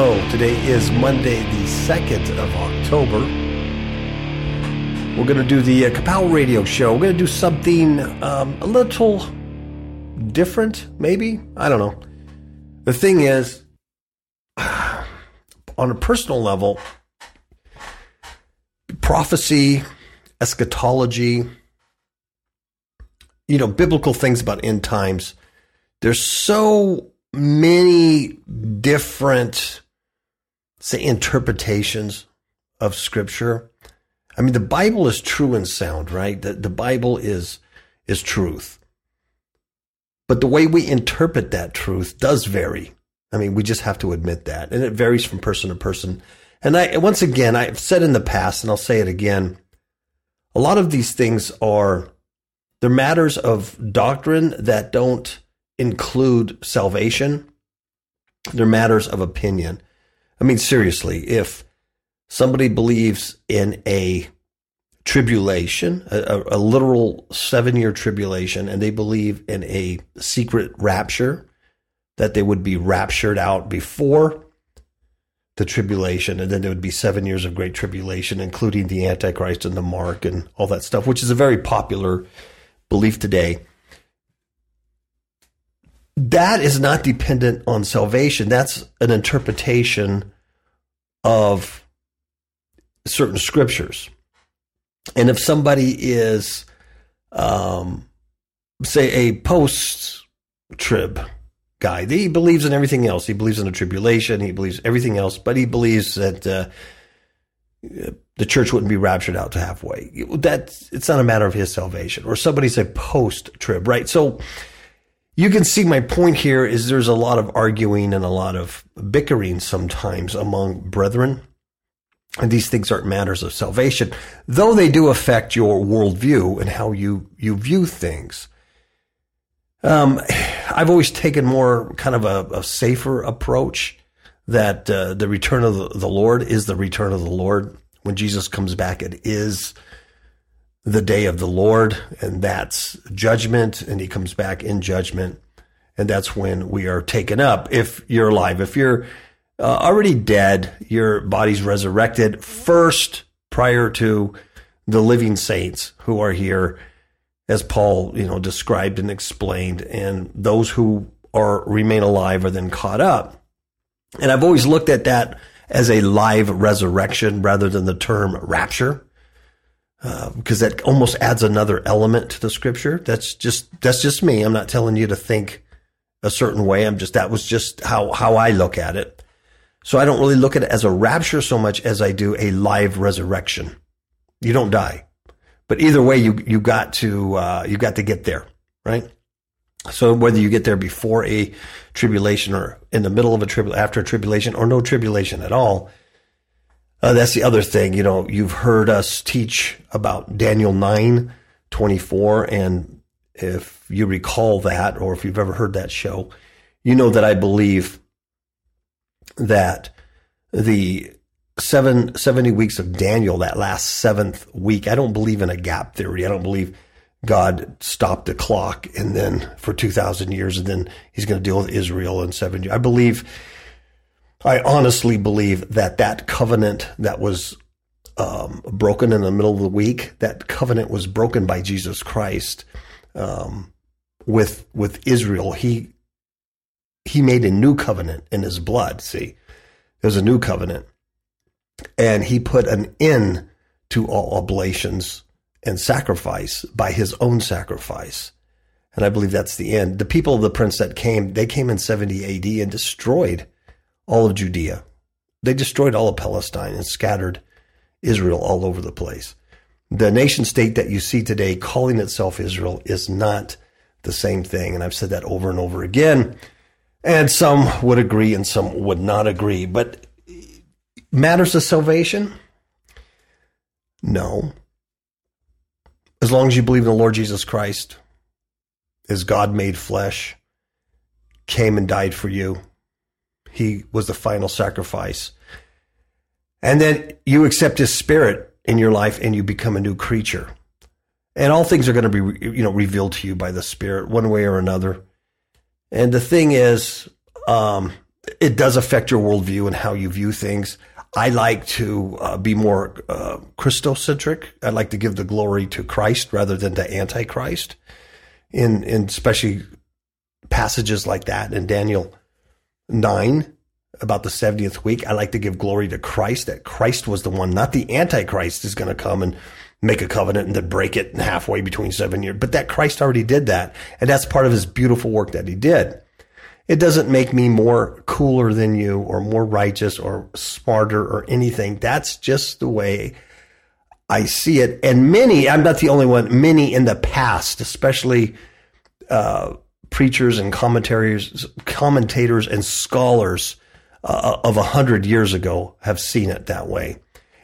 Hello, today is Monday, the 2nd of October. We're going to do the uh, Kapow Radio Show. We're going to do something um, a little different, maybe. I don't know. The thing is, on a personal level, prophecy, eschatology, you know, biblical things about end times, there's so many different, say, interpretations of scripture. I mean, the Bible is true and sound, right? The, the Bible is, is truth. But the way we interpret that truth does vary. I mean, we just have to admit that. And it varies from person to person. And I, once again, I've said in the past, and I'll say it again, a lot of these things are, they're matters of doctrine that don't include salvation. They're matters of opinion. I mean, seriously, if somebody believes in a tribulation, a, a literal seven year tribulation, and they believe in a secret rapture, that they would be raptured out before the tribulation, and then there would be seven years of great tribulation, including the Antichrist and the mark and all that stuff, which is a very popular belief today that is not dependent on salvation. That's an interpretation of certain scriptures. And if somebody is, um, say, a post trib guy, he believes in everything else. He believes in the tribulation, he believes everything else, but he believes that uh, the church wouldn't be raptured out to halfway. That it's not a matter of his salvation. Or somebody's a post trib, right? So, you can see my point here is there's a lot of arguing and a lot of bickering sometimes among brethren. And these things aren't matters of salvation, though they do affect your worldview and how you, you view things. Um, I've always taken more kind of a, a safer approach that uh, the return of the, the Lord is the return of the Lord. When Jesus comes back, it is the day of the Lord, and that's judgment, and he comes back in judgment, and that's when we are taken up. If you're alive, if you're uh, already dead, your body's resurrected first prior to the living saints who are here, as Paul, you know, described and explained, and those who are remain alive are then caught up. And I've always looked at that as a live resurrection rather than the term rapture because uh, that almost adds another element to the scripture. That's just that's just me. I'm not telling you to think a certain way. I'm just that was just how how I look at it. So I don't really look at it as a rapture so much as I do a live resurrection. You don't die, but either way, you you got to uh, you got to get there, right? So whether you get there before a tribulation or in the middle of a tribulation, after a tribulation, or no tribulation at all, uh, that's the other thing. You know, you've heard us teach about Daniel 9 24. And if you recall that, or if you've ever heard that show, you know that I believe that the seven, 70 weeks of Daniel, that last seventh week, I don't believe in a gap theory. I don't believe God stopped the clock and then for 2,000 years and then he's going to deal with Israel in seven years. I believe I honestly believe that that covenant that was um, broken in the middle of the week, that covenant was broken by Jesus Christ um, with with Israel. He he made a new covenant in his blood. See, there's a new covenant, and he put an end to all oblations and sacrifice by his own sacrifice. And I believe that's the end. The people of the prince that came, they came in 70 AD and destroyed all of Judea. They destroyed all of Palestine and scattered Israel all over the place. The nation state that you see today calling itself Israel is not the same thing. And I've said that over and over again. And some would agree and some would not agree. But matters of salvation? No. As long as you believe in the Lord Jesus Christ, as God made flesh, came and died for you, he was the final sacrifice. And then you accept his spirit in your life and you become a new creature. And all things are going to be, you know, revealed to you by the spirit one way or another. And the thing is, um, it does affect your worldview and how you view things. I like to uh, be more uh, Christocentric. I like to give the glory to Christ rather than to Antichrist. In in especially passages like that in Daniel nine about the 70th week, I like to give glory to Christ that Christ was the one, not the Antichrist is going to come and make a covenant and then break it halfway between seven years, but that Christ already did that. And that's part of his beautiful work that he did. It doesn't make me more cooler than you or more righteous or smarter or anything. That's just the way I see it. And many, I'm not the only one, many in the past, especially, uh, preachers and commentators, commentators and scholars uh, of a hundred years ago have seen it that way.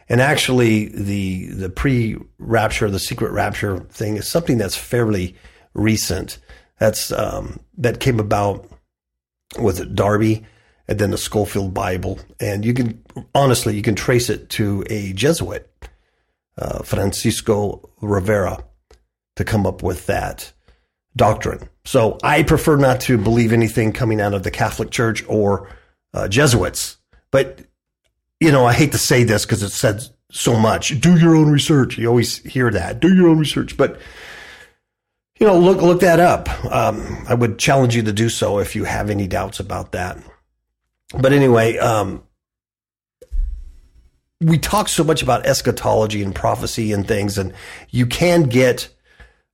And actually, the the pre-rapture, the secret rapture thing is something that's fairly recent. That's um, that came about with Darby and then the Scofield Bible, and you can honestly you can trace it to a Jesuit, uh, Francisco Ribera, to come up with that doctrine. So I prefer not to believe anything coming out of the Catholic Church or uh, Jesuits. But, you know, I hate to say this because it said so much. Do your own research. You always hear that. Do your own research. But, you know, look, look that up. Um, I would challenge you to do so if you have any doubts about that. But anyway, um, we talk so much about eschatology and prophecy and things, and you can get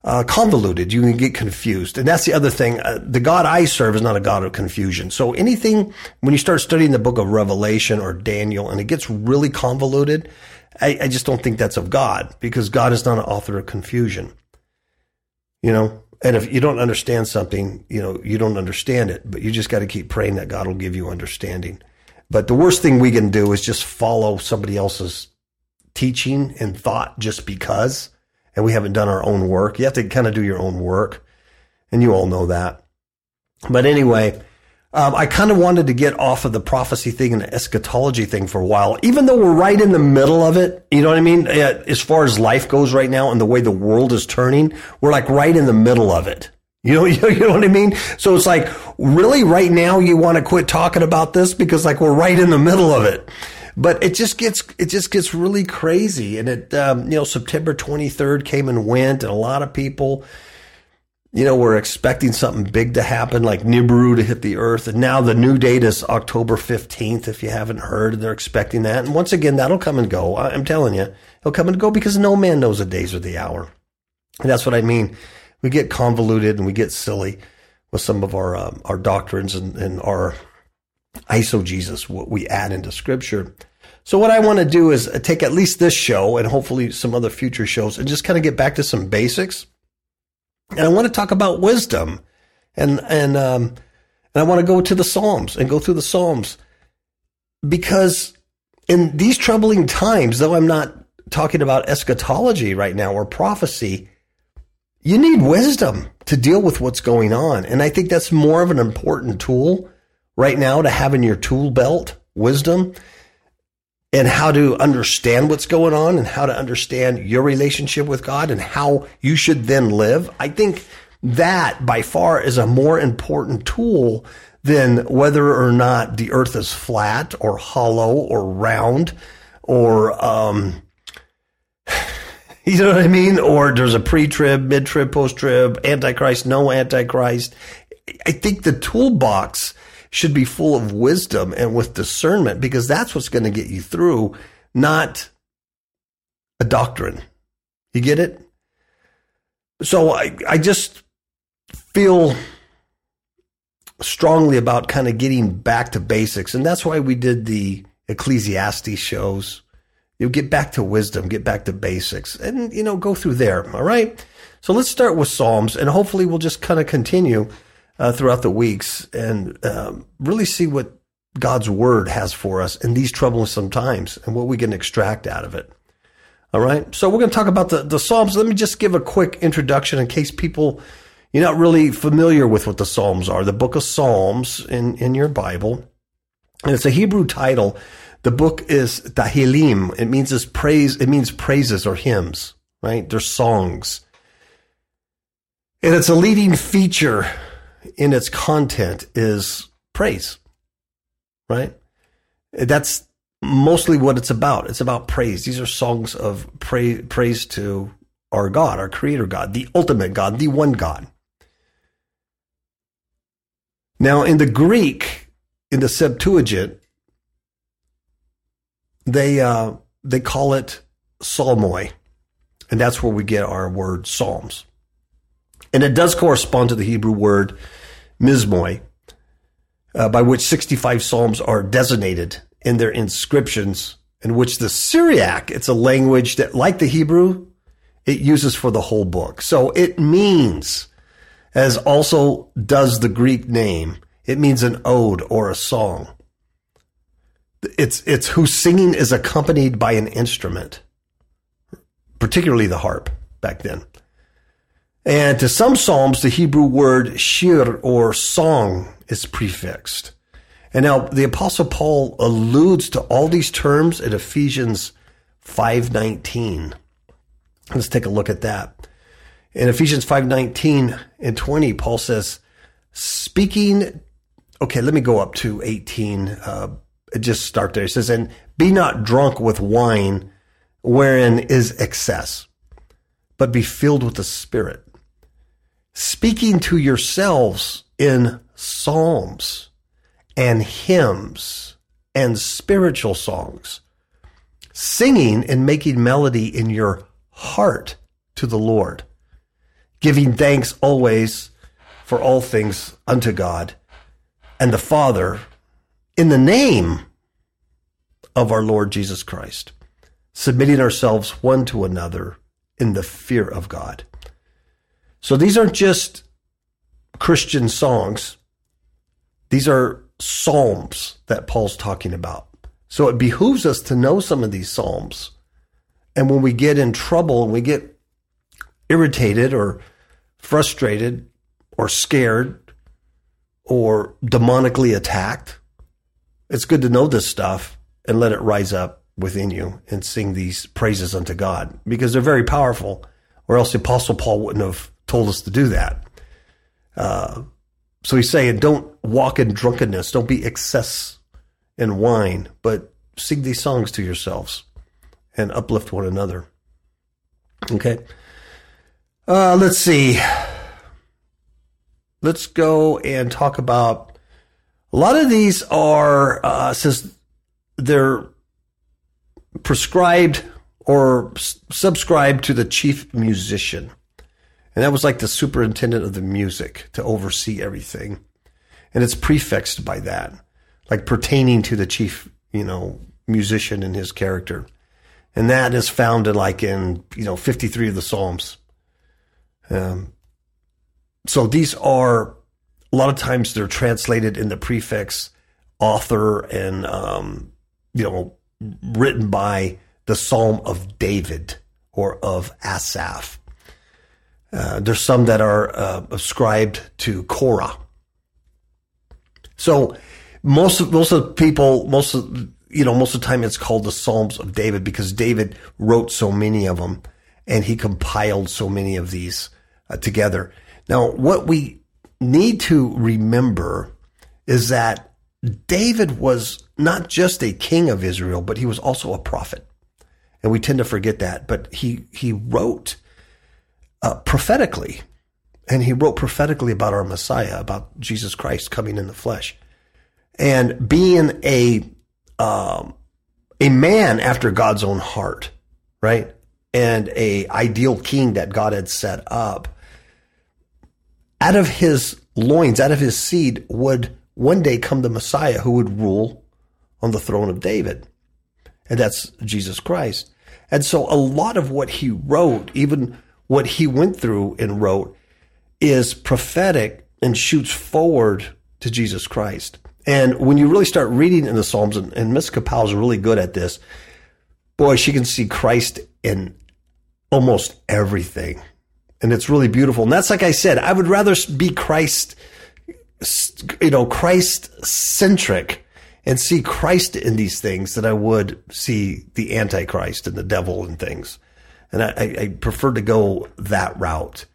uh, convoluted. You can get confused. And that's the other thing. Uh, the God I serve is not a God of confusion. So anything, when you start studying the book of Revelation or Daniel and it gets really convoluted, I, I just don't think that's of God because God is not an author of confusion. You know, and if you don't understand something, you know, you don't understand it, but you just got to keep praying that God will give you understanding. But the worst thing we can do is just follow somebody else's teaching and thought just because and we haven't done our own work. You have to kind of do your own work. And you all know that. But anyway, um, I kind of wanted to get off of the prophecy thing and the eschatology thing for a while, even though we're right in the middle of it. You know what I mean? As far as life goes right now and the way the world is turning, we're like right in the middle of it. You know, you know what I mean? So it's like, really right now you want to quit talking about this because like we're right in the middle of it but it just gets it just gets really crazy. And it um, you know September 23rd came and went, and a lot of people you know were expecting something big to happen, like Nibiru to hit the Earth, and now the new date is October 15th. If you haven't heard, they're expecting that, and once again that'll come and go. I'm telling you, it'll come and go because no man knows the days or the hour. And that's what I mean. We get convoluted and we get silly with some of our um, our doctrines and, and our eisegesis, what we add into scripture. So what I want to do is take at least this show and hopefully some other future shows and just kind of get back to some basics. And I want to talk about wisdom and, and, um, and I want to go to the Psalms and go through the Psalms because in these troubling times, though I'm not talking about eschatology right now or prophecy, you need wisdom to deal with what's going on. And I think that's more of an important tool right now to have in your tool belt wisdom and how to understand what's going on and how to understand your relationship with God and how you should then live. I think that by far is a more important tool than whether or not the earth is flat or hollow or round or, um, you know what I mean? Or there's a pre-trib, mid-trib, post-trib, antichrist, no antichrist. I think the toolbox should be full of wisdom and with discernment because that's what's going to get you through, not a doctrine. You get it? So I, I just feel strongly about kind of getting back to basics. And that's why we did the Ecclesiastes shows. You get back to wisdom, get back to basics, and, you know, go through there. All right. So let's start with Psalms, and hopefully we'll just kind of continue uh, throughout the weeks and um, really see what God's word has for us in these troublesome times and what we can extract out of it. All right. So we're going to talk about the, the Psalms. Let me just give a quick introduction in case people, you're not really familiar with what the Psalms are. The book of Psalms in, in your Bible. And it's a Hebrew title. The book is Tehillim. It means is praise. It means praises or hymns, right? They're songs. And it's a leading feature in its content is praise. right? That's mostly what it's about. It's about praise. These are songs of praise, praise to our God, our creator God, the ultimate God, the one God. Now, in the Greek, in the Septuagint, they uh, they call it psalmoi, and that's where we get our word psalms. And it does correspond to the Hebrew word mizmor, uh, by which 65 psalms are designated in their inscriptions, in which the Syriac, it's a language that, like the Hebrew, it uses for the whole book. So it means, as also does the Greek name, it means an ode or a song. It's, it's whose singing is accompanied by an instrument, particularly the harp back then. And to some psalms, the Hebrew word shir or song is prefixed. And now the apostle Paul alludes to all these terms in Ephesians 5:19. Let's take a look at that. In Ephesians 5:19 and 20, Paul says, speaking okay, let me go up to 18 uh, just start there. It says, "And be not drunk with wine wherein is excess, but be filled with the Spirit, speaking to yourselves in psalms and hymns and spiritual songs, singing and making melody in your heart to the Lord, giving thanks always for all things unto God and the Father in the name of our Lord Jesus Christ, submitting ourselves one to another in the fear of God. So these aren't just Christian songs. These are psalms that Paul's talking about. So it behooves us to know some of these psalms. And when we get in trouble and we get irritated or frustrated or scared or demonically attacked, it's good to know this stuff and let it rise up within you and sing these praises unto God because they're very powerful, or else the Apostle Paul wouldn't have told us to do that. Uh, so he's saying, don't walk in drunkenness, don't be excess in wine, but sing these songs to yourselves and uplift one another. Okay. Uh, let's see. Let's go and talk about a lot of these are, uh, says they're prescribed or subscribed to the chief musician. And that was like the superintendent of the music to oversee everything. And it's prefixed by that, like pertaining to the chief, you know, musician and his character. And that is found in like in, you know, 53 of the Psalms. Um, so these are a lot of times they're translated in the prefix author and um, you know written by the Psalm of David or of Asaph. Uh, there's some that are uh, ascribed to Korah. So most of most of the people, most of you know, most of the time it's called the Psalms of David because David wrote so many of them and he compiled so many of these uh, together. Now, what we need to remember is that David was not just a king of Israel, but he was also a prophet. And we tend to forget that. But he, he wrote uh, prophetically, and he wrote prophetically about our Messiah, about Jesus Christ coming in the flesh. And being a, um, a man after God's own heart, right? And a ideal king that God had set up out of his loins, out of his seed, would one day come the Messiah who would rule on the throne of David. And that's Jesus Christ. And so a lot of what he wrote, even what he went through and wrote, is prophetic and shoots forward to Jesus Christ. And when you really start reading in the Psalms, and, and Miss Kapow is really good at this, boy, she can see Christ in almost everything and it's really beautiful. And that's like I said, I would rather be Christ, you know, Christ centric and see Christ in these things than I would see the Antichrist and the devil and things. And I, I prefer to go that route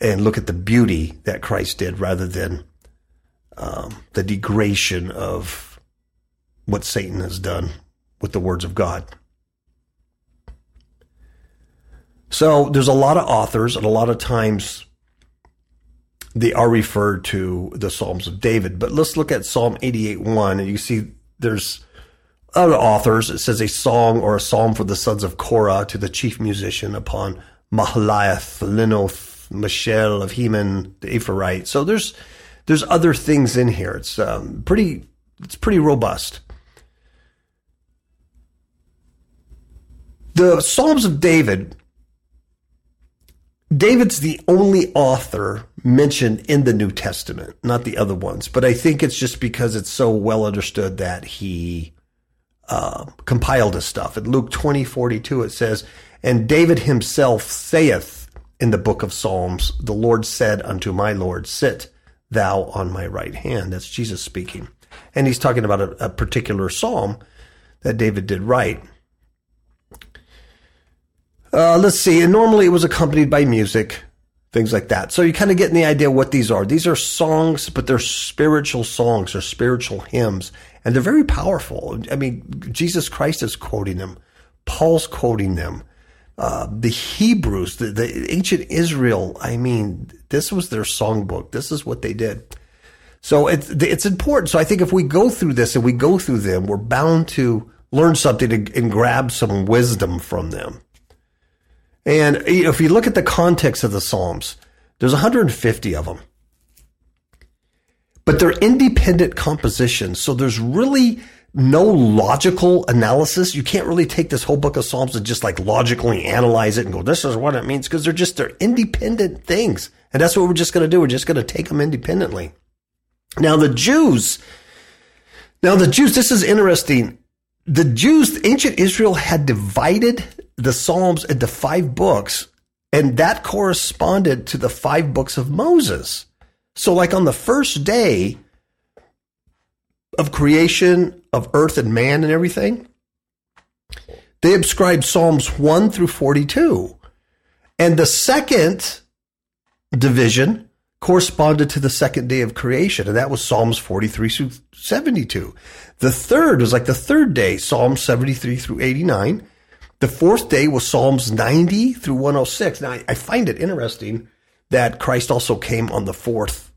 and look at the beauty that Christ did rather than um, the degradation of what Satan has done with the words of God. So there's a lot of authors, and a lot of times they are referred to the Psalms of David. But let's look at Psalm 88 1, and you see there's other authors. It says a song or a psalm for the sons of Korah to the chief musician upon Mahalath, Leannoth, Maschil of Heman, the Ephraite. So there's there's other things in here. It's um, pretty it's pretty robust. The Psalms of David David's the only author mentioned in the New Testament, not the other ones. But I think it's just because it's so well understood that he uh, compiled his stuff. In Luke 20, 42, it says, And David himself saith in the book of Psalms, The Lord said unto my Lord, Sit thou on my right hand. That's Jesus speaking. And he's talking about a, a particular psalm that David did write. Uh, let's see. And normally it was accompanied by music, things like that. So you kind of getting the idea what these are. These are songs, but they're spiritual songs. They're spiritual hymns, and they're very powerful. I mean, Jesus Christ is quoting them. Paul's quoting them. Uh, the Hebrews, the, the ancient Israel. I mean, this was their songbook. This is what they did. So it's it's important. So I think if we go through this and we go through them, we're bound to learn something and grab some wisdom from them. And you know, if you look at the context of the Psalms, there's 150 of them. But they're independent compositions. So there's really no logical analysis. You can't really take this whole book of Psalms and just like logically analyze it and go, this is what it means. Cause they're just, they're independent things. And that's what we're just going to do. We're just going to take them independently. Now the Jews, now the Jews, this is interesting. The Jews, ancient Israel had divided the Psalms into five books, and that corresponded to the five books of Moses. So, like on the first day of creation of earth and man and everything, they ascribed Psalms 1 through 42. And the second division corresponded to the second day of creation, and that was Psalms 43 through 72. The third was like the third day, Psalms 73 through 89. The fourth day was Psalms 90 through 106. Now, I, find it interesting that Christ also came on the fourth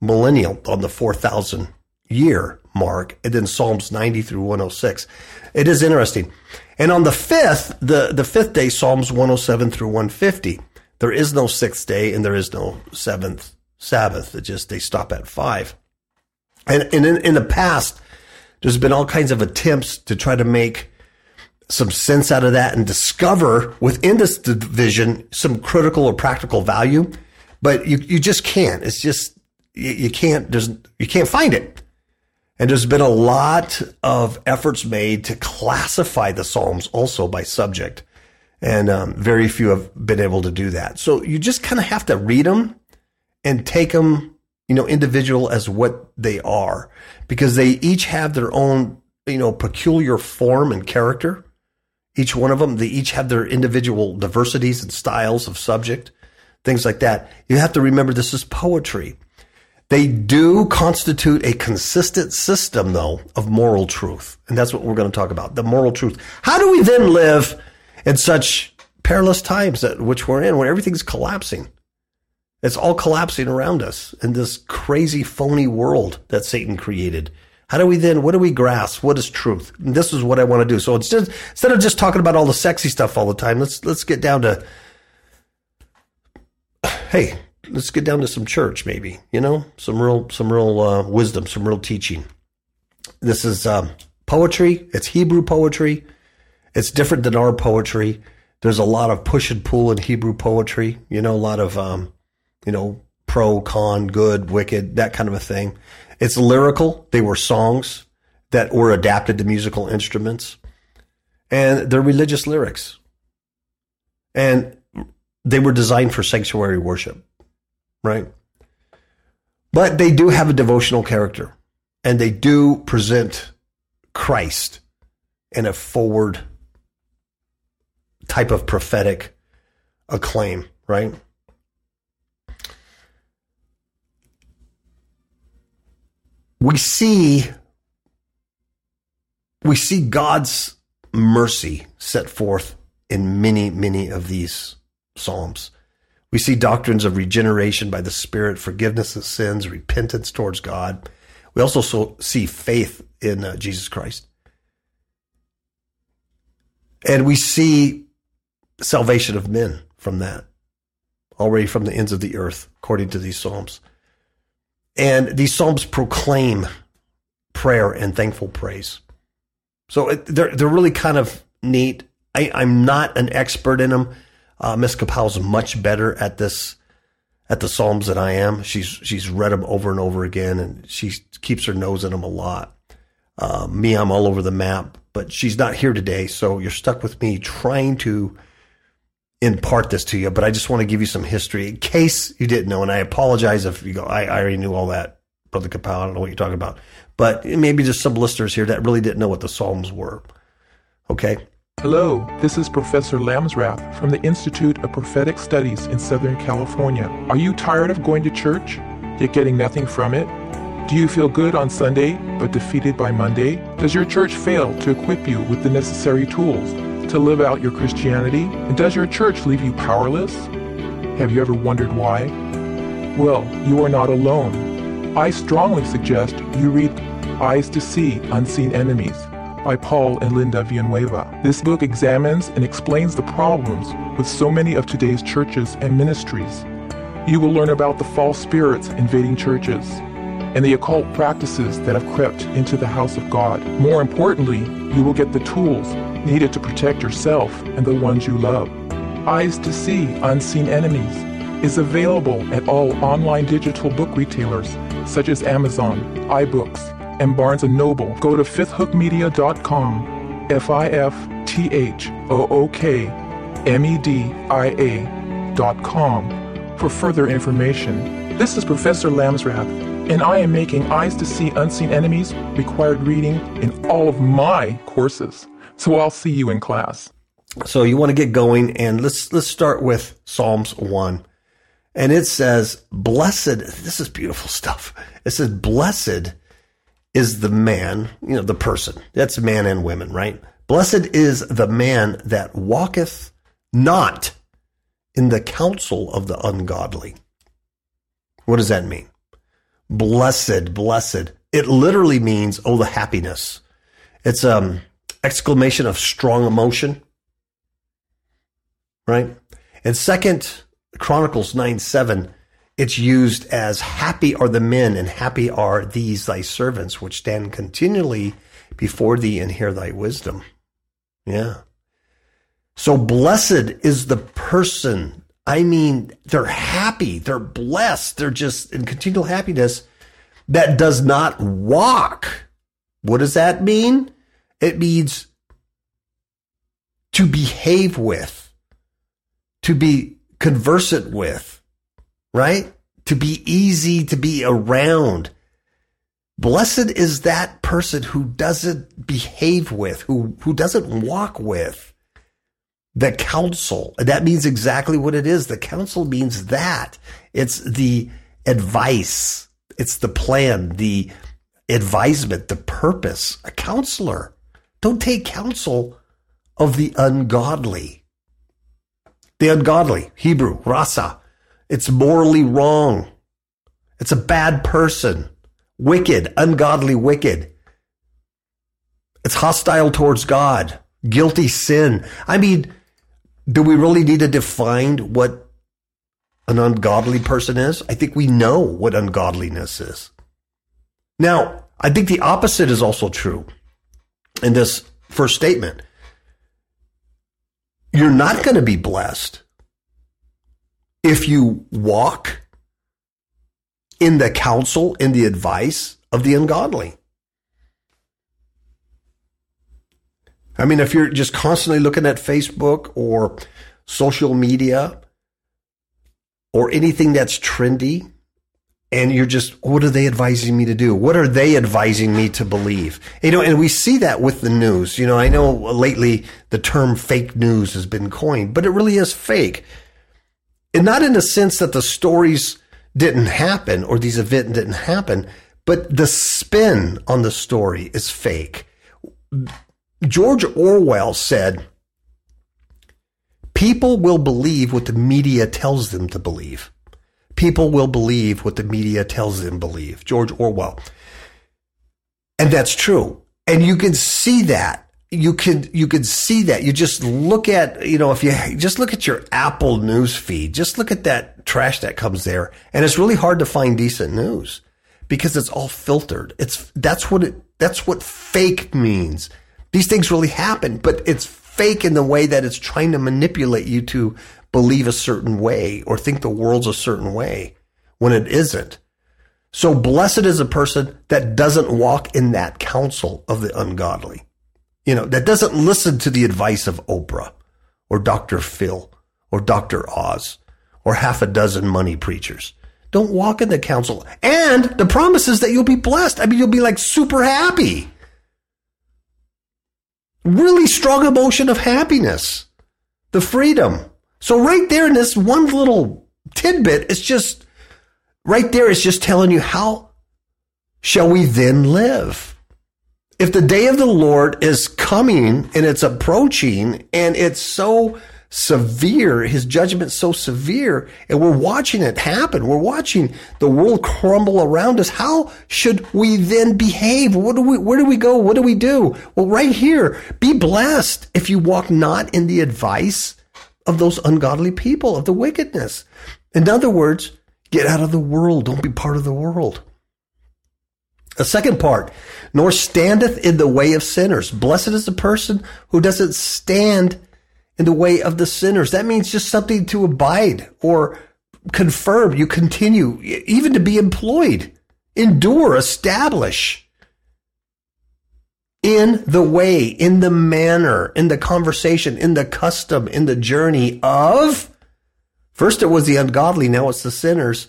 millennial, on the 4,000 year mark, and then Psalms 90 through 106. It is interesting. And on the fifth, the, the fifth day, Psalms 107 through 150. There is no sixth day and there is no seventh Sabbath. It just, they stop at five. And, and in, in the past, there's been all kinds of attempts to try to make some sense out of that and discover within this division some critical or practical value, but you, you just can't. It's just, you, you can't, there's, you can't find it. And there's been a lot of efforts made to classify the Psalms also by subject. And um, very few have been able to do that. So you just kind of have to read them and take them, you know, individual as what they are because they each have their own, you know, peculiar form and character each one of them, they each have their individual diversities and styles of subject, things like that. You have to remember this is poetry. They do constitute a consistent system, though, of moral truth. And that's what we're going to talk about the moral truth. How do we then live in such perilous times that which we're in, when everything's collapsing? It's all collapsing around us in this crazy, phony world that Satan created. How do we then, what do we grasp? What is truth? And this is what I want to do. So it's just, instead of just talking about all the sexy stuff all the time, let's, let's get down to, hey, let's get down to some church maybe, you know, some real, some real, uh, wisdom, some real teaching. This is, um, poetry. It's Hebrew poetry. It's different than our poetry. There's a lot of push and pull in Hebrew poetry, you know, a lot of, um, you know, pro, con, good, wicked, that kind of a thing. It's lyrical. They were songs that were adapted to musical instruments. And they're religious lyrics. And they were designed for sanctuary worship, right? But they do have a devotional character and they do present Christ in a forward type of prophetic acclaim, right? We see we see God's mercy set forth in many, many of these Psalms. We see doctrines of regeneration by the Spirit, forgiveness of sins, repentance towards God. We also so see faith in uh, Jesus Christ. And we see salvation of men from that, already from the ends of the earth, according to these Psalms. And these Psalms proclaim prayer and thankful praise. So it, they're, they're really kind of neat. I, I'm not an expert in them. Uh, Miss Kapow's much better at this, at the Psalms than I am. She's, she's read them over and over again and she keeps her nose in them a lot. Uh, me, I'm all over the map, but she's not here today. So you're stuck with me trying to impart this to you, but I just want to give you some history in case you didn't know. And I apologize if you go, I, I already knew all that, Brother Kapow. I don't know what you're talking about, but maybe just some listeners here that really didn't know what the Psalms were. Okay. Hello, this is Professor Lambsrath from the Institute of Prophetic Studies in Southern California. Are you tired of going to church, yet getting nothing from it? Do you feel good on Sunday, but defeated by Monday? Does your church fail to equip you with the necessary tools to live out your Christianity? And does your church leave you powerless? Have you ever wondered why? Well, you are not alone. I strongly suggest you read Eyes to See Unseen Enemies by Paul and Linda Villanueva. This book examines and explains the problems with so many of today's churches and ministries. You will learn about the false spirits invading churches and the occult practices that have crept into the house of God. More importantly, you will get the tools needed to protect yourself and the ones you love. Eyes to See Unseen Enemies is available at all online digital book retailers such as Amazon, iBooks, and Barnes & Noble. Go to fifthhookmedia.com, F-I-F-T-H-O-O-K-M-E-D-I-A.com for further information. This is Professor Lambsrath, and I am making Eyes to See Unseen Enemies required reading in all of my courses. So I'll see you in class. So you want to get going and let's let's start with Psalms 1. And it says, "Blessed, this is beautiful stuff. It says, "Blessed is the man, you know, the person. That's man and women, right? Blessed is the man that walketh not in the counsel of the ungodly. What does that mean? Blessed, blessed. It literally means, oh, the happiness. It's um exclamation of strong emotion. Right? And second Chronicles 9 7 it's used as happy are the men and happy are these thy servants which stand continually before thee and hear thy wisdom. Yeah. So blessed is the person. I mean, they're happy. They're blessed. They're just in continual happiness that does not walk. What does that mean? It means to behave with, to be conversant with, right? To be easy to be around. Blessed is that person who doesn't behave with, who, who doesn't walk with the counsel. That means exactly what it is. The counsel means that. It's the advice. It's the plan, the advisement, the purpose. A counselor. Don't take counsel of the ungodly. The ungodly, Hebrew, rasa, it's morally wrong. It's a bad person. Wicked, ungodly, wicked. It's hostile towards God. Guilty sin. I mean, do we really need to define what an ungodly person is? I think we know what ungodliness is. Now, I think the opposite is also true in this first statement. You're not going to be blessed if you walk in the counsel, in the advice of the ungodly. I mean, if you're just constantly looking at Facebook or social media or anything that's trendy, and you're just, what are they advising me to do? What are they advising me to believe? You know, and we see that with the news. You know, I know lately the term fake news has been coined, but it really is fake and not in the sense that the stories didn't happen or these events didn't happen, but the spin on the story is fake. George Orwell said, People will believe what the media tells them to believe. People will believe what the media tells them to believe. George Orwell. And that's true. And you can see that. You can you can see that. You just look at, you know, if you just look at your Apple news feed, just look at that trash that comes there. And it's really hard to find decent news because it's all filtered. It's that's what it that's what fake means. These things really happen, but it's fake in the way that it's trying to manipulate you to believe a certain way or think the world's a certain way when it isn't. So blessed is a person that doesn't walk in that counsel of the ungodly. You know, that doesn't listen to the advice of Oprah or Dr. Phil or Dr. Oz or half a dozen money preachers. Don't walk in the counsel. And the promise is that you'll be blessed. I mean, you'll be like super happy really strong emotion of happiness, the freedom. So right there in this one little tidbit, it's just right there. It's just telling you how shall we then live? If the day of the Lord is coming and it's approaching and it's so severe, his judgment so severe, and we're watching it happen. We're watching the world crumble around us. How should we then behave? What do we, where do we go? What do we do? Well, right here, be blessed if you walk not in the advice of those ungodly people, of the wickedness. In other words, get out of the world. Don't be part of the world. The second part, nor standeth in the way of sinners. Blessed is the person who doesn't stand in the way of the sinners. That means just something to abide or confirm. You continue, even to be employed, endure, establish in the way, in the manner, in the conversation, in the custom, in the journey of. First, it was the ungodly. Now it's the sinners,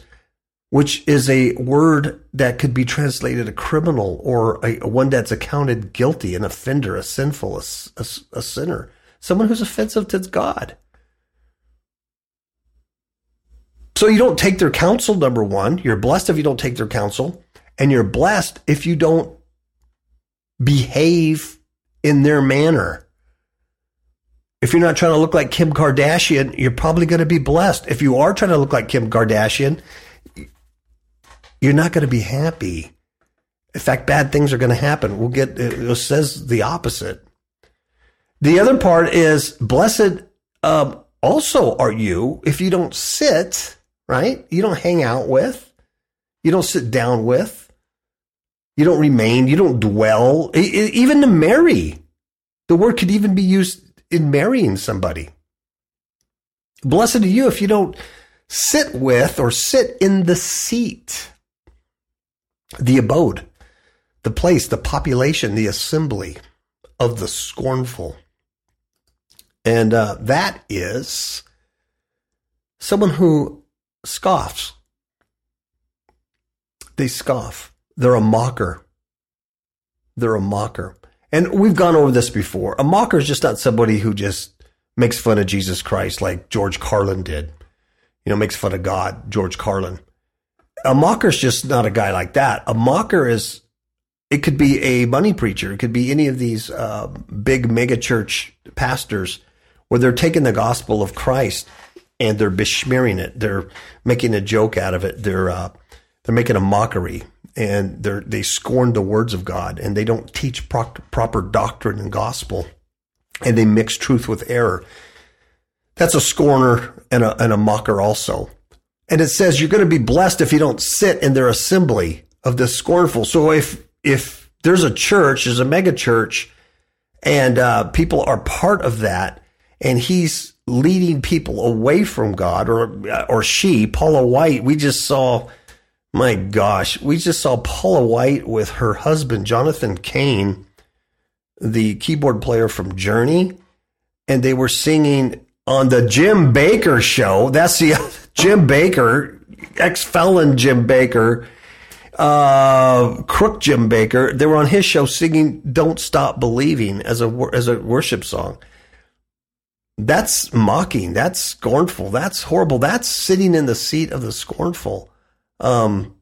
which is a word that could be translated a criminal or a, one that's accounted guilty, an offender, a sinful, a, a, a sinner someone who's offensive to God. So you don't take their counsel, number one. You're blessed if you don't take their counsel, and you're blessed if you don't behave in their manner. If you're not trying to look like Kim Kardashian, you're probably going to be blessed. If you are trying to look like Kim Kardashian, you're not going to be happy. In fact, bad things are going to happen. We'll get, it says the opposite. The other part is blessed um, also are you if you don't sit, right? You don't hang out with, you don't sit down with, you don't remain, you don't dwell, even to marry. The word could even be used in marrying somebody. Blessed are you if you don't sit with or sit in the seat, the abode, the place, the population, the assembly of the scornful. And uh, that is someone who scoffs. They scoff. They're a mocker. They're a mocker. And we've gone over this before. A mocker is just not somebody who just makes fun of Jesus Christ like George Carlin did. You know, makes fun of God, George Carlin. A mocker is just not a guy like that. A mocker is, it could be a money preacher. It could be any of these uh, big megachurch pastors where they're taking the gospel of Christ and they're besmearing it. They're making a joke out of it. They're uh, they're making a mockery and they they scorn the words of God and they don't teach pro- proper doctrine and gospel and they mix truth with error. That's a scorner and a, and a mocker also. And it says you're going to be blessed if you don't sit in their assembly of the scornful. So if if there's a church, there's a mega church, and uh, people are part of that, and he's leading people away from God or or she, Paula White. We just saw my gosh, we just saw Paula White with her husband Jonathan Cain, the keyboard player from Journey, and they were singing on the Jim Bakker show. That's the Jim Bakker ex-felon Jim Bakker uh, crook Jim Bakker They were on his show singing "Don't Stop Believing" as a as a worship song. That's mocking. That's scornful. That's horrible. That's sitting in the seat of the scornful. Um,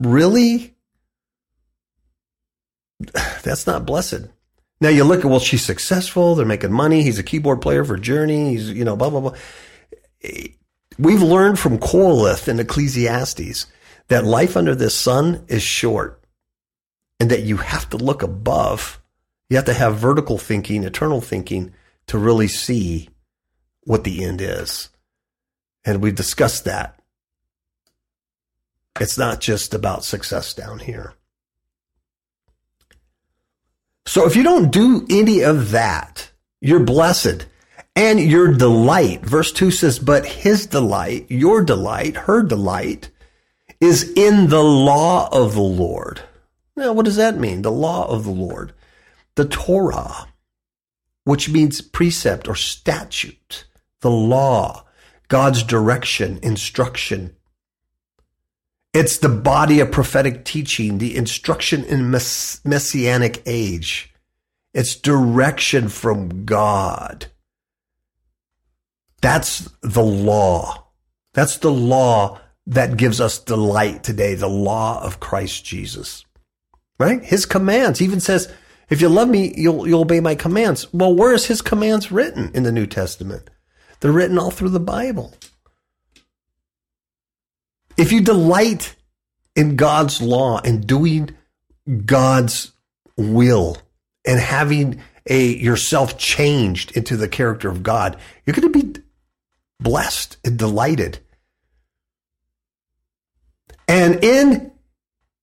really? That's not blessed. Now you look at, well, she's successful. They're making money. He's a keyboard player for Journey. He's, you know, blah, blah, blah. We've learned from Qoheleth and Ecclesiastes that life under this sun is short and that you have to look above. You have to have vertical thinking, eternal thinking to really see what the end is. And we've discussed that. It's not just about success down here. So if you don't do any of that, you're blessed and your delight. Verse 2 says, But his delight, your delight, her delight, is in the law of the Lord. Now, what does that mean? The law of the Lord. The Torah, which means precept or statute, the law, God's direction, instruction. It's the body of prophetic teaching, the instruction in mess- messianic age. It's direction from God. That's the law. That's the law that gives us delight today, the law of Christ Jesus. Right? His commands. He even says, if you love me, you'll, you'll obey my commands. Well, where is his commands written in the New Testament? They're written all through the Bible. If you delight in God's law and doing God's will and having a yourself changed into the character of God, you're going to be blessed and delighted. And in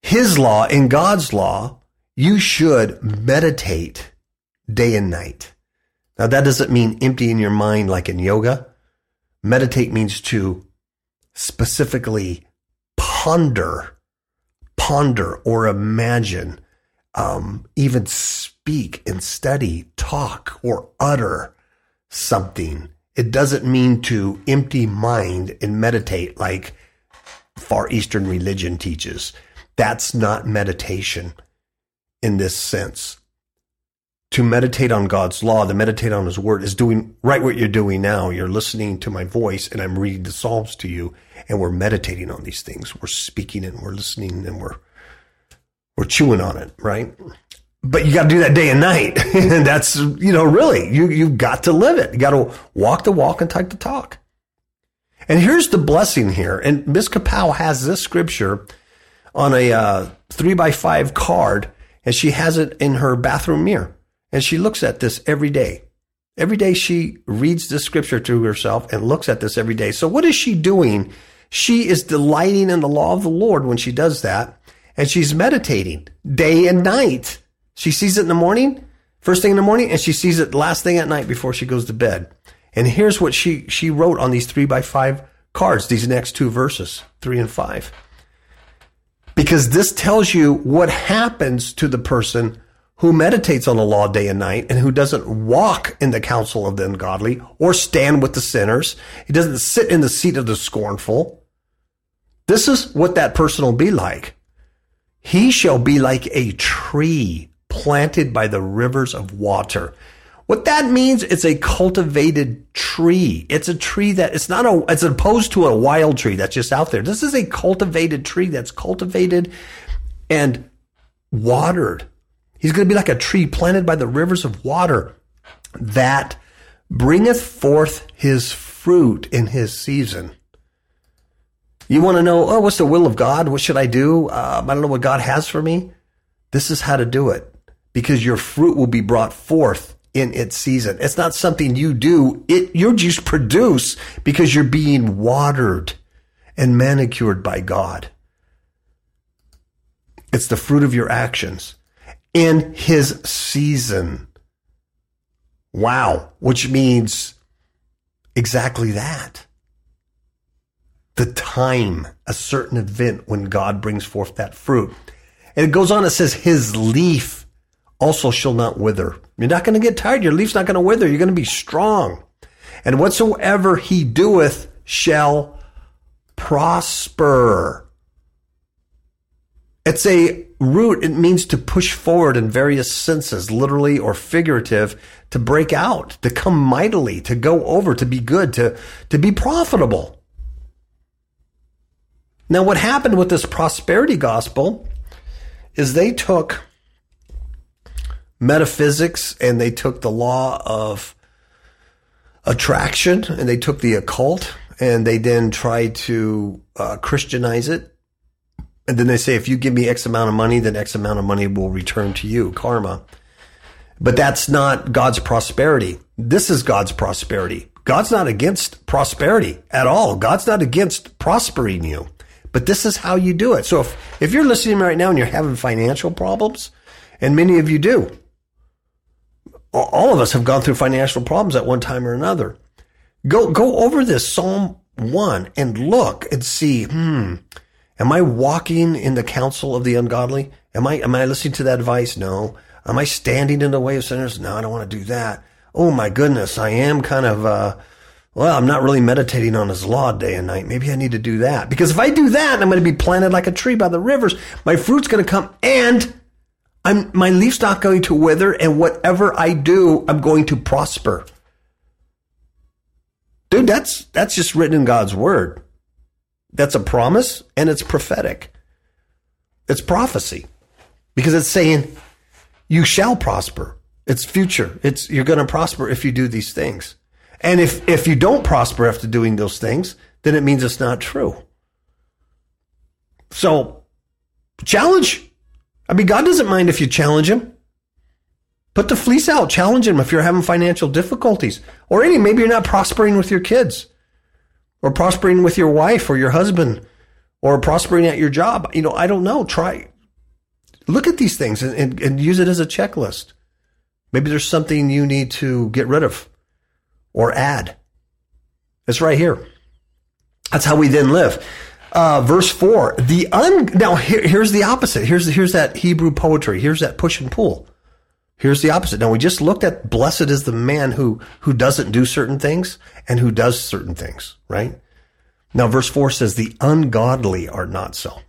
his law, in God's law, you should meditate day and night. Now, that doesn't mean emptying your mind like in yoga. Meditate means to specifically ponder, ponder or imagine, um, even speak and study, talk or utter something it doesn't mean to empty mind and meditate like Far Eastern religion teaches. That's not meditation in this sense. To meditate on God's law, to meditate on His word is doing right what you're doing now. You're listening to my voice and I'm reading the Psalms to you and we're meditating on these things. We're speaking and we're listening and we're, we're chewing on it, right? but you got to do that day and night. and that's, you know, really, you, you've got to live it. You got to walk the walk and talk the talk. And here's the blessing here. And Miss Kapow has this scripture on a uh, three by five card, and she has it in her bathroom mirror. And she looks at this every day. Every day she reads this scripture to herself and looks at this every day. So what is she doing? She is delighting in the law of the Lord when she does that. And she's meditating day and night she sees it in the morning, first thing in the morning, and she sees it last thing at night before she goes to bed. And here's what she, she wrote on these three by five cards, these next two verses, three and five. Because this tells you what happens to the person who meditates on the law day and night and who doesn't walk in the counsel of the ungodly or stand with the sinners. He doesn't sit in the seat of the scornful. This is what that person will be like. He shall be like a tree planted by the rivers of water. What that means, it's a cultivated tree. It's a tree that it's not a, as opposed to a wild tree that's just out there. This is a cultivated tree that's cultivated and watered. He's going to be like a tree planted by the rivers of water that bringeth forth his fruit in his season. You want to know, oh, what's the will of God? What should I do? Um, I don't know what God has for me. This is how to do it because your fruit will be brought forth in its season. It's not something you do. It, you just produce because you're being watered and manicured by God. It's the fruit of your actions in his season. Wow. Which means exactly that. The time, a certain event when God brings forth that fruit. And it goes on, it says, his leaf also shall not wither. You're not going to get tired. Your leaf's not going to wither. You're going to be strong. And whatsoever he doeth shall prosper. It's a root. It means to push forward in various senses, literally or figurative, to break out, to come mightily, to go over, to be good, to, to be profitable. Now, what happened with this prosperity gospel is they took metaphysics and they took the law of attraction and they took the occult and they then tried to uh, Christianize it. And then they say, if you give me X amount of money, then X amount of money will return to you, karma. But that's not God's prosperity. This is God's prosperity. God's not against prosperity at all. God's not against prospering you. But this is how you do it. So if, if you're listening right now and you're having financial problems, and many of you do, all of us have gone through financial problems at one time or another. Go, go over this Psalm 1 and look and see, hmm, am I walking in the counsel of the ungodly? Am I, am I listening to that advice? No. Am I standing in the way of sinners? No, I don't want to do that. Oh my goodness, I am kind of, uh, well, I'm not really meditating on his law day and night. Maybe I need to do that. Because if I do that, I'm going to be planted like a tree by the rivers. My fruit's going to come and I'm, my leaf's not going to wither. And whatever I do, I'm going to prosper. Dude, that's, that's just written in God's word. That's a promise and it's prophetic. It's prophecy because it's saying you shall prosper. It's future. It's, you're going to prosper if you do these things. And if, if you don't prosper after doing those things, then it means it's not true. So challenge. I mean, God doesn't mind if you challenge him. Put the fleece out, challenge him if you're having financial difficulties. Or any, maybe you're not prospering with your kids or prospering with your wife or your husband or prospering at your job. You know, I don't know. Try, look at these things and, and, and use it as a checklist. Maybe there's something you need to get rid of or add. It's right here. That's how we then live. Uh, verse four, the un, now here, here's the opposite. Here's, here's that Hebrew poetry. Here's that push and pull. Here's the opposite. Now we just looked at blessed is the man who, who doesn't do certain things and who does certain things, right? Now verse four says the ungodly are not so.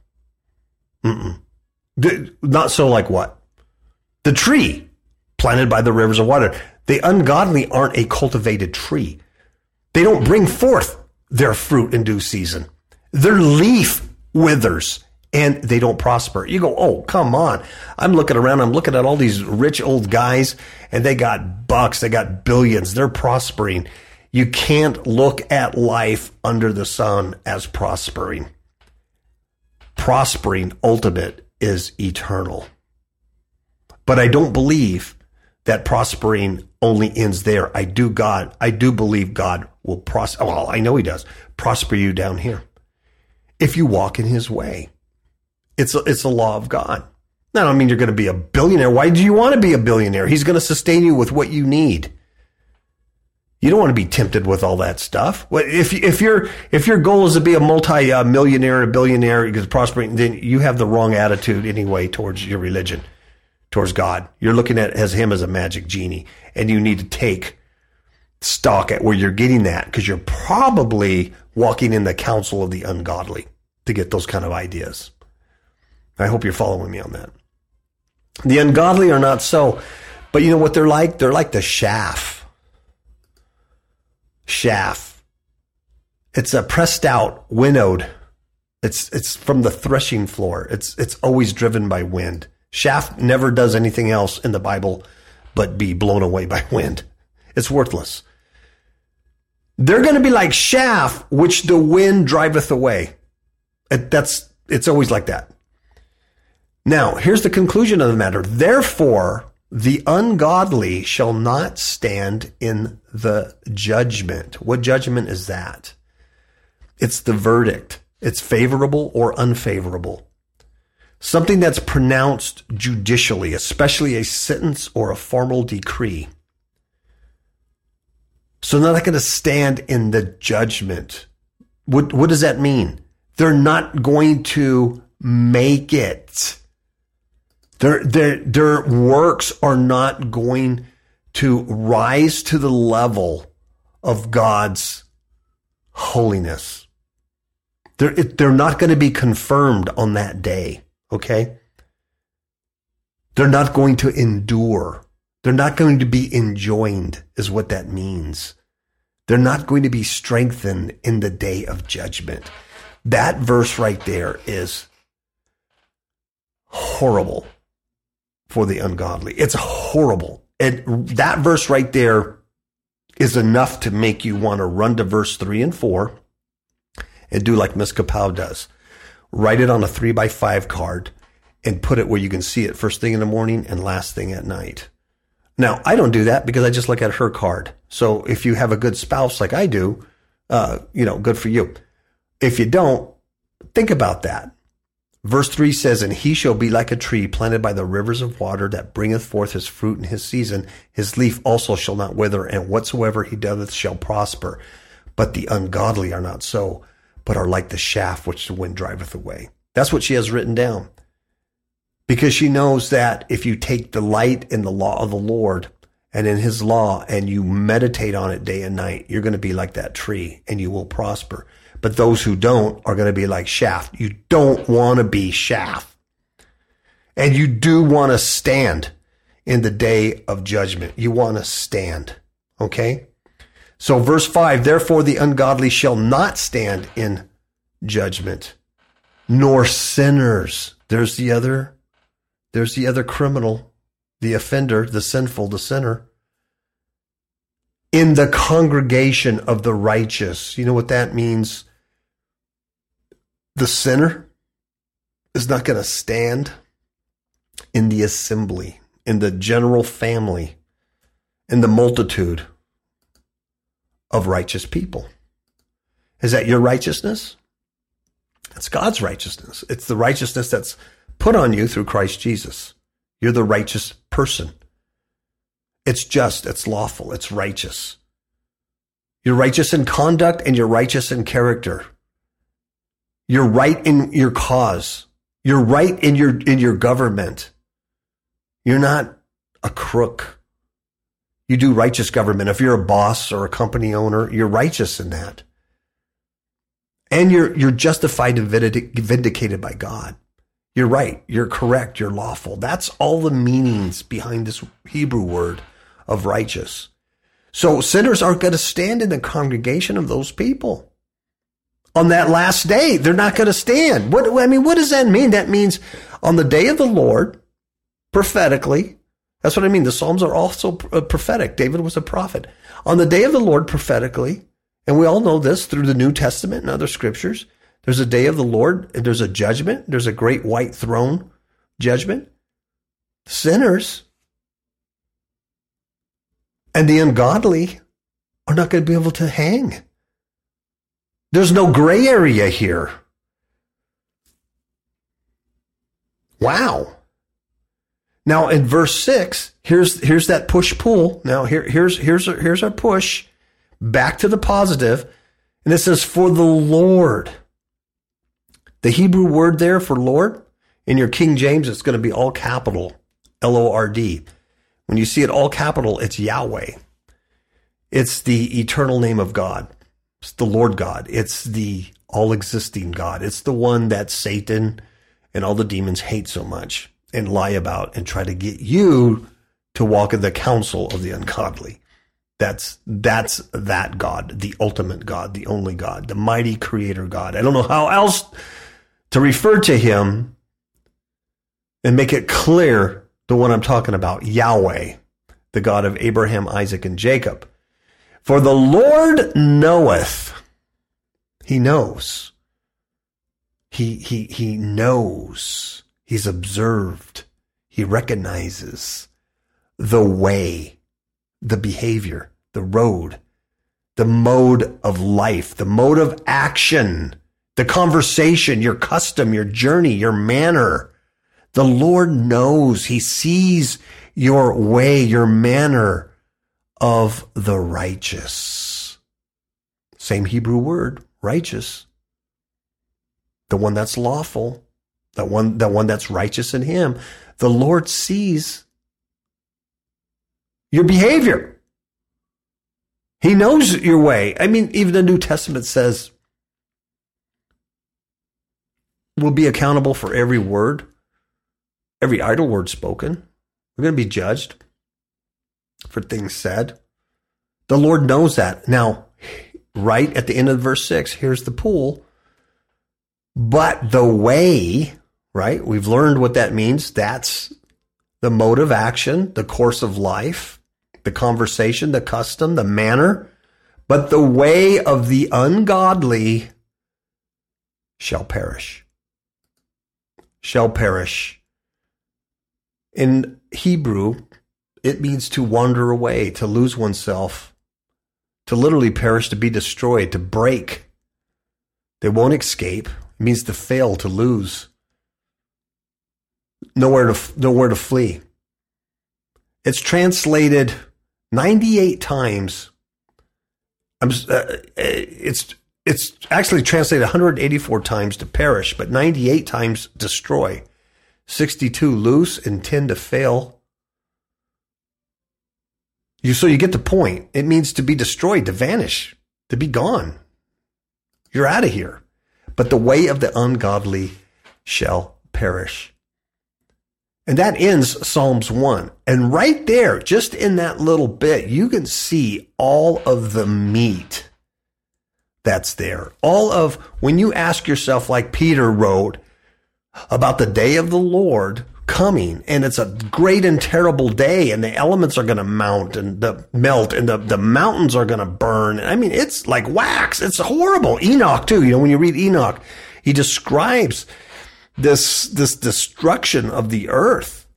Mm-mm. Not so like what? The tree planted by the rivers of water. The ungodly aren't a cultivated tree. They don't bring forth their fruit in due season. Their leaf withers and they don't prosper. You go, oh, come on. I'm looking around. I'm looking at all these rich old guys and they got bucks. They got billions. They're prospering. You can't look at life under the sun as prospering. Prospering ultimate is eternal. But I don't believe that prospering only ends there. I do God, I do believe God will prosper. Well, I know he does prosper you down here. If you walk in his way. It's a, it's a law of God. I don't mean you're going to be a billionaire. Why do you want to be a billionaire? He's going to sustain you with what you need. You don't want to be tempted with all that stuff. If if your if your goal is to be a multi-millionaire, a billionaire, because prospering, then you have the wrong attitude anyway towards your religion, towards God. You're looking at as him as a magic genie, and you need to take stock at where you're getting that because you're probably walking in the counsel of the ungodly to get those kind of ideas. I hope you're following me on that. The ungodly are not so, but you know what they're like? They're like the chaff. Chaff. It's a pressed out, winnowed. It's it's from the threshing floor. It's it's always driven by wind. Chaff never does anything else in the Bible but be blown away by wind. It's worthless. They're going to be like chaff which the wind driveth away. That's it's always like that. Now, here's the conclusion of the matter. Therefore, the ungodly shall not stand in the judgment. What judgment is that? It's the verdict. It's favorable or unfavorable. Something that's pronounced judicially, especially a sentence or a formal decree. So they're not going to stand in the judgment. What, what does that mean? They're not going to make it. Their, their, their works are not going to rise to the level of God's holiness. They're, they're not going to be confirmed on that day. Okay. They're not going to endure. They're not going to be enjoined is what that means. They're not going to be strengthened in the day of judgment. That verse right there is horrible for the ungodly. It's horrible. And that verse right there is enough to make you want to run to verse three and four and do like Miss Kapow does. Write it on a three by five card and put it where you can see it first thing in the morning and last thing at night. Now, I don't do that because I just look at her card. So if you have a good spouse like I do, uh, you know, good for you. If you don't, think about that. Verse 3 says, And he shall be like a tree planted by the rivers of water that bringeth forth his fruit in his season. His leaf also shall not wither, and whatsoever he doeth shall prosper. But the ungodly are not so, but are like the shaft which the wind driveth away. That's what she has written down. Because she knows that if you take delight in the law of the Lord and in his law and you meditate on it day and night, you're going to be like that tree and you will prosper. But those who don't are going to be like shaft. You don't want to be shaft. And you do want to stand in the day of judgment. You want to stand. Okay. So verse five, therefore the ungodly shall not stand in judgment, nor sinners. There's the other, there's the other criminal, the offender, the sinful, the sinner. In the congregation of the righteous. You know what that means? The sinner is not going to stand in the assembly, in the general family, in the multitude of righteous people. Is that your righteousness? It's God's righteousness. It's the righteousness that's put on you through Christ Jesus. You're the righteous person. It's just, it's lawful, it's righteous. You're righteous in conduct and you're righteous in character. You're right in your cause. You're right in your in your government. You're not a crook. You do righteous government. If you're a boss or a company owner, you're righteous in that. And you're you're justified and vindicated by God. You're right. You're correct. You're lawful. That's all the meanings behind this Hebrew word of righteous. So sinners aren't going to stand in the congregation of those people on that last day. They're not going to stand. What, I mean, what does that mean? That means on the day of the Lord, prophetically, that's what I mean. The Psalms are also uh, prophetic. David was a prophet. On the day of the Lord, prophetically, and we all know this through the New Testament and other scriptures, there's a day of the Lord, and there's a judgment, there's a great white throne judgment. Sinners and the ungodly are not going to be able to hang. There's no gray area here. Wow. Now in verse six, here's here's that push pull. Now here here's here's here's our push back to the positive, and it says for the Lord. The Hebrew word there for Lord in your King James, it's going to be all capital, L O R D. When you see it all capital, it's Yahweh. It's the eternal name of God. It's the Lord God. It's the all existing God. It's the one that Satan and all the demons hate so much and lie about and try to get you to walk in the counsel of the ungodly. That's that's that God, the ultimate God, the only God, the mighty creator God. I don't know how else to refer to him and make it clear the one I'm talking about, Yahweh, the God of Abraham, Isaac, and Jacob. For the Lord knoweth. He knows. He, he, he knows. He's observed. He recognizes the way, the behavior, the road, the mode of life, the mode of action, the conversation, your custom, your journey, your manner. The Lord knows. He sees your way, your manner of the righteous. Same Hebrew word, righteous. The one that's lawful, that one, that one that's righteous in him. The Lord sees your behavior. He knows your way. I mean, even the New Testament says we'll be accountable for every word, every idle word spoken. We're going to be judged for things said. The Lord knows that. Now, right at the end of verse 6, here's the pool. But the way, right? We've learned what that means. That's the mode of action, the course of life, the conversation, the custom, the manner, but the way of the ungodly shall perish. Shall perish. In Hebrew, it means to wander away, to lose oneself, to literally perish, to be destroyed, to break. They won't escape. It means to fail, to lose. Nowhere to, nowhere to flee. It's translated 98 times. I'm, uh, it's, it's actually translated 184 times to perish, but 98 times destroy. 62 loose and 10 to fail. You, so you get the point. It means to be destroyed, to vanish, to be gone. You're out of here. But the way of the ungodly shall perish. And that ends Psalms 1. And right there, just in that little bit, you can see all of the meat that's there. All of when you ask yourself, like Peter wrote, about the day of the Lord coming and it's a great and terrible day and the elements are going to mount and the melt and the, the mountains are going to burn. I mean, it's like wax. It's horrible. Enoch too. You know, when you read Enoch, he describes this, this destruction of the earth.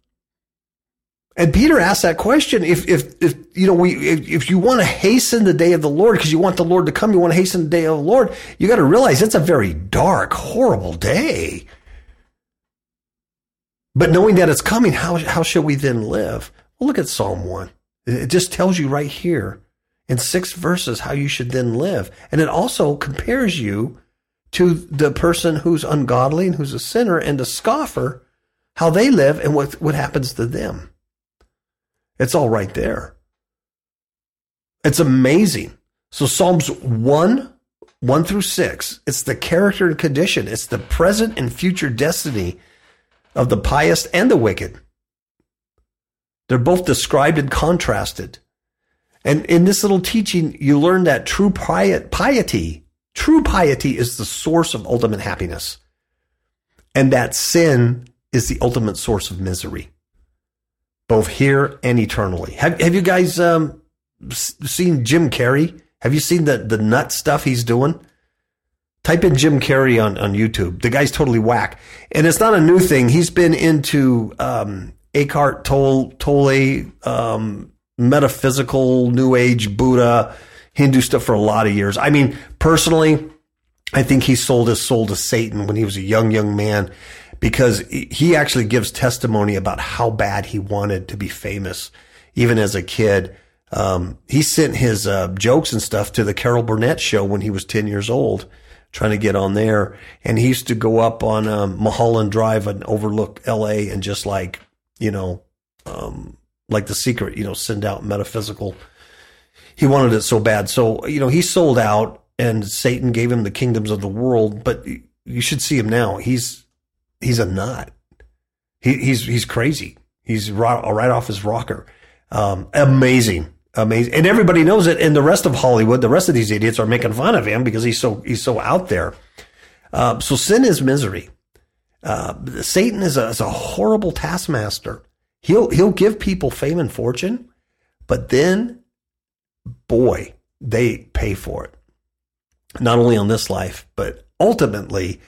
And Peter asked that question. If, if, if, you know, we, if, if you want to hasten the day of the Lord because you want the Lord to come, you want to hasten the day of the Lord, you got to realize it's a very dark, horrible day. But knowing that it's coming, how, how shall we then live? Well, look at Psalm 1. It just tells you right here in six verses how you should then live. And it also compares you to the person who's ungodly and who's a sinner and a scoffer, how they live and what, what happens to them. It's all right there. It's amazing. So Psalms 1, 1 through 6, it's the character and condition. It's the present and future destiny of the pious and the wicked. They're both described and contrasted. And in this little teaching, you learn that true piety, true piety is the source of ultimate happiness. And that sin is the ultimate source of misery, both here and eternally. Have, have you guys um, seen Jim Carrey? Have you seen the, the nut stuff he's doing? Type in Jim Carrey on, on YouTube. The guy's totally whack. And it's not a new thing. He's been into um, Eckhart Tolle, Tolle um, metaphysical, New Age, Buddha, Hindu stuff for a lot of years. I mean, personally, I think he sold his soul to Satan when he was a young, young man because he actually gives testimony about how bad he wanted to be famous, even as a kid. Um, he sent his uh, jokes and stuff to the Carol Burnett show when he was 10 years old trying to get on there. And he used to go up on um, Mulholland Drive and overlook L.A. and just like you know, um, like the secret, you know, send out metaphysical. He wanted it so bad, so you know he sold out, and Satan gave him the kingdoms of the world. But you should see him now. He's he's a nut. He, he's he's crazy. He's right, right off his rocker. Um, amazing amazing, and everybody knows it. And the rest of Hollywood, the rest of these idiots are making fun of him because he's so he's so out there. Uh, so sin is misery. Uh, Satan is a, is a horrible taskmaster. He'll he'll give people fame and fortune, but then, boy, they pay for it. Not only on this life, but ultimately,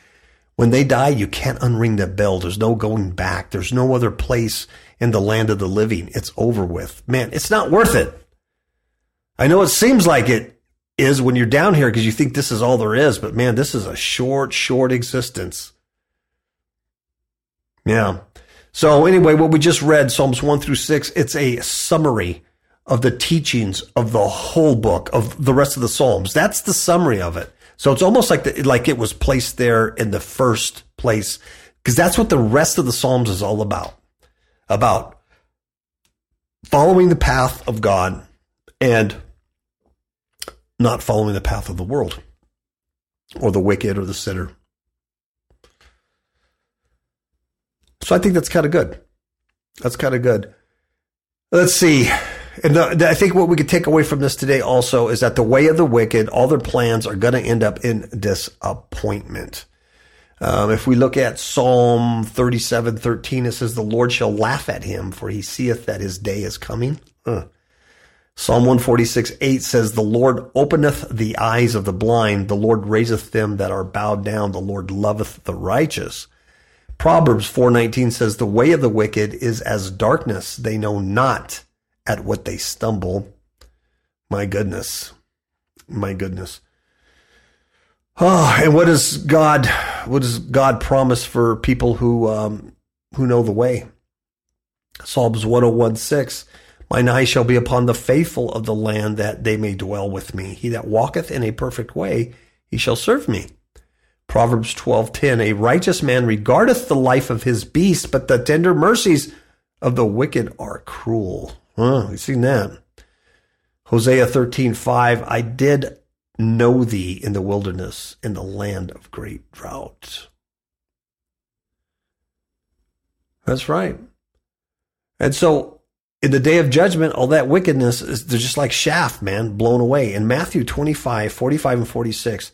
when they die, you can't unring that bell. There's no going back. There's no other place in the land of the living. It's over with. Man, it's not worth it. I know it seems like it is when you're down here because you think this is all there is, but man, this is a short, short existence. Yeah. So anyway, what we just read, Psalms 1 through 6, it's a summary of the teachings of the whole book of the rest of the Psalms. That's the summary of it. So it's almost like the, like it was placed there in the first place because that's what the rest of the Psalms is all about. About following the path of God and not following the path of the world or the wicked or the sinner. So I think that's kind of good. That's kind of good. Let's see. And the, I think what we could take away from this today also is that the way of the wicked, all their plans are going to end up in disappointment. Um, if we look at Psalm 37 13, it says, The Lord shall laugh at him, for he seeth that his day is coming. Uh. Psalm 146 8 says, The Lord openeth the eyes of the blind, the Lord raiseth them that are bowed down, the Lord loveth the righteous. Proverbs 4:19 says the way of the wicked is as darkness they know not at what they stumble. My goodness. My goodness. Oh, and what does God what does God promise for people who um, who know the way? Psalms 101:6 Mine eye shall be upon the faithful of the land that they may dwell with me. He that walketh in a perfect way, he shall serve me. Proverbs 12:10 A righteous man regardeth the life of his beast, but the tender mercies of the wicked are cruel. Huh, we've seen that. Hosea 13:5 I did know thee in the wilderness in the land of great drought. That's right. And so in the day of judgment, all that wickedness is they're just like chaff, man, blown away. In Matthew 25, 45 and 46,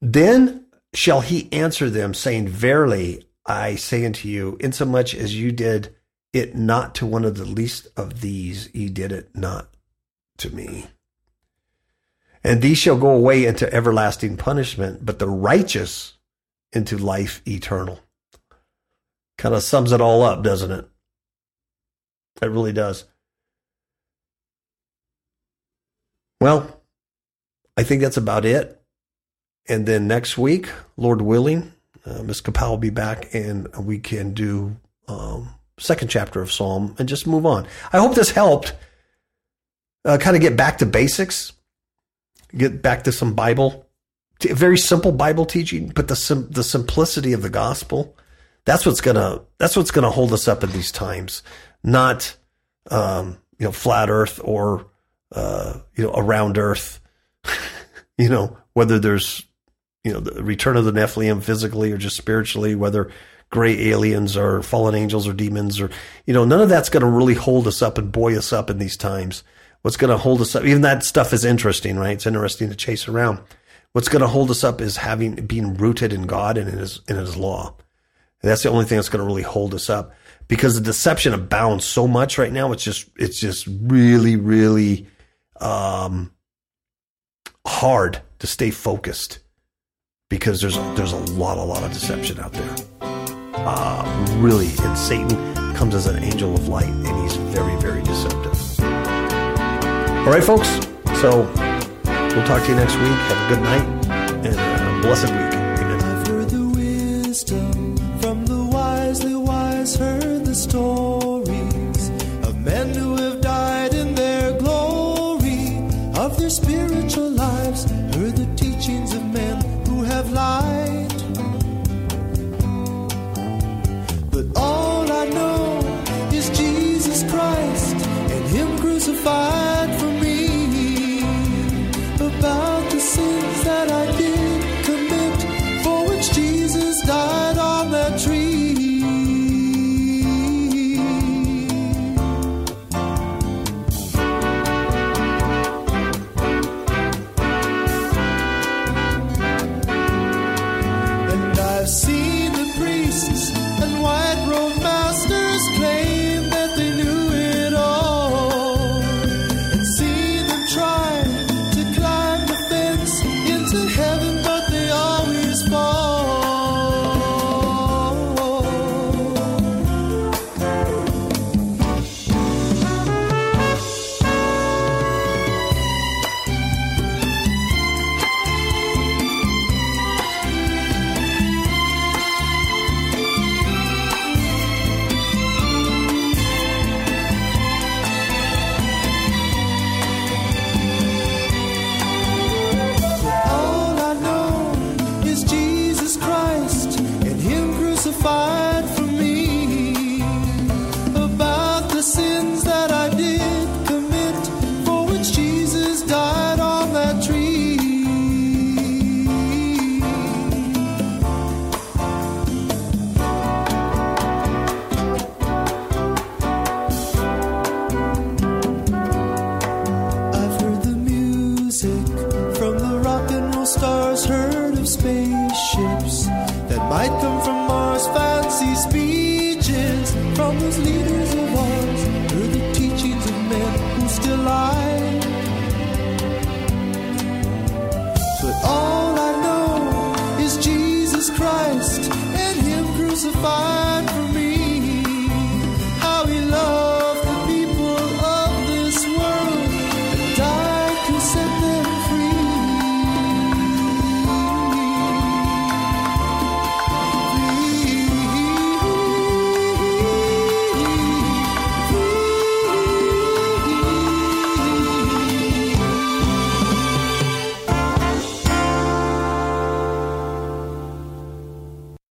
then shall he answer them, saying, Verily, I say unto you, insomuch as you did it not to one of the least of these, ye did it not to me. And these shall go away into everlasting punishment, but the righteous into life eternal. Kind of sums it all up, doesn't it? It really does. Well, I think that's about it. And then next week, Lord willing, uh, Ms. Kapow will be back and we can do um, second chapter of Psalm and just move on. I hope this helped uh, kind of get back to basics, get back to some Bible, very simple Bible teaching, but the sim- the simplicity of the gospel. That's what's gonna that's what's gonna hold us up in these times, not um, you know flat Earth or uh, you know around Earth. you know whether there's you know, the return of the Nephilim physically or just spiritually, whether gray aliens or fallen angels or demons or, you know, none of that's going to really hold us up and buoy us up in these times. What's going to hold us up, even that stuff is interesting, right? It's interesting to chase around. What's going to hold us up is having, being rooted in God and in his, in his law. And that's the only thing that's going to really hold us up because the deception abounds so much right now. It's just, it's just really, really, um, hard to stay focused because there's there's a lot a lot of deception out there. Uh, really, and Satan comes as an angel of light, and he's very very deceptive. All right, folks. So we'll talk to you next week. Have a good night and a blessed week. Amen. Stories of men who have died in their glory, of their spiritual lives, heard the teachings of men who have lied. But all I know is Jesus Christ and Him crucified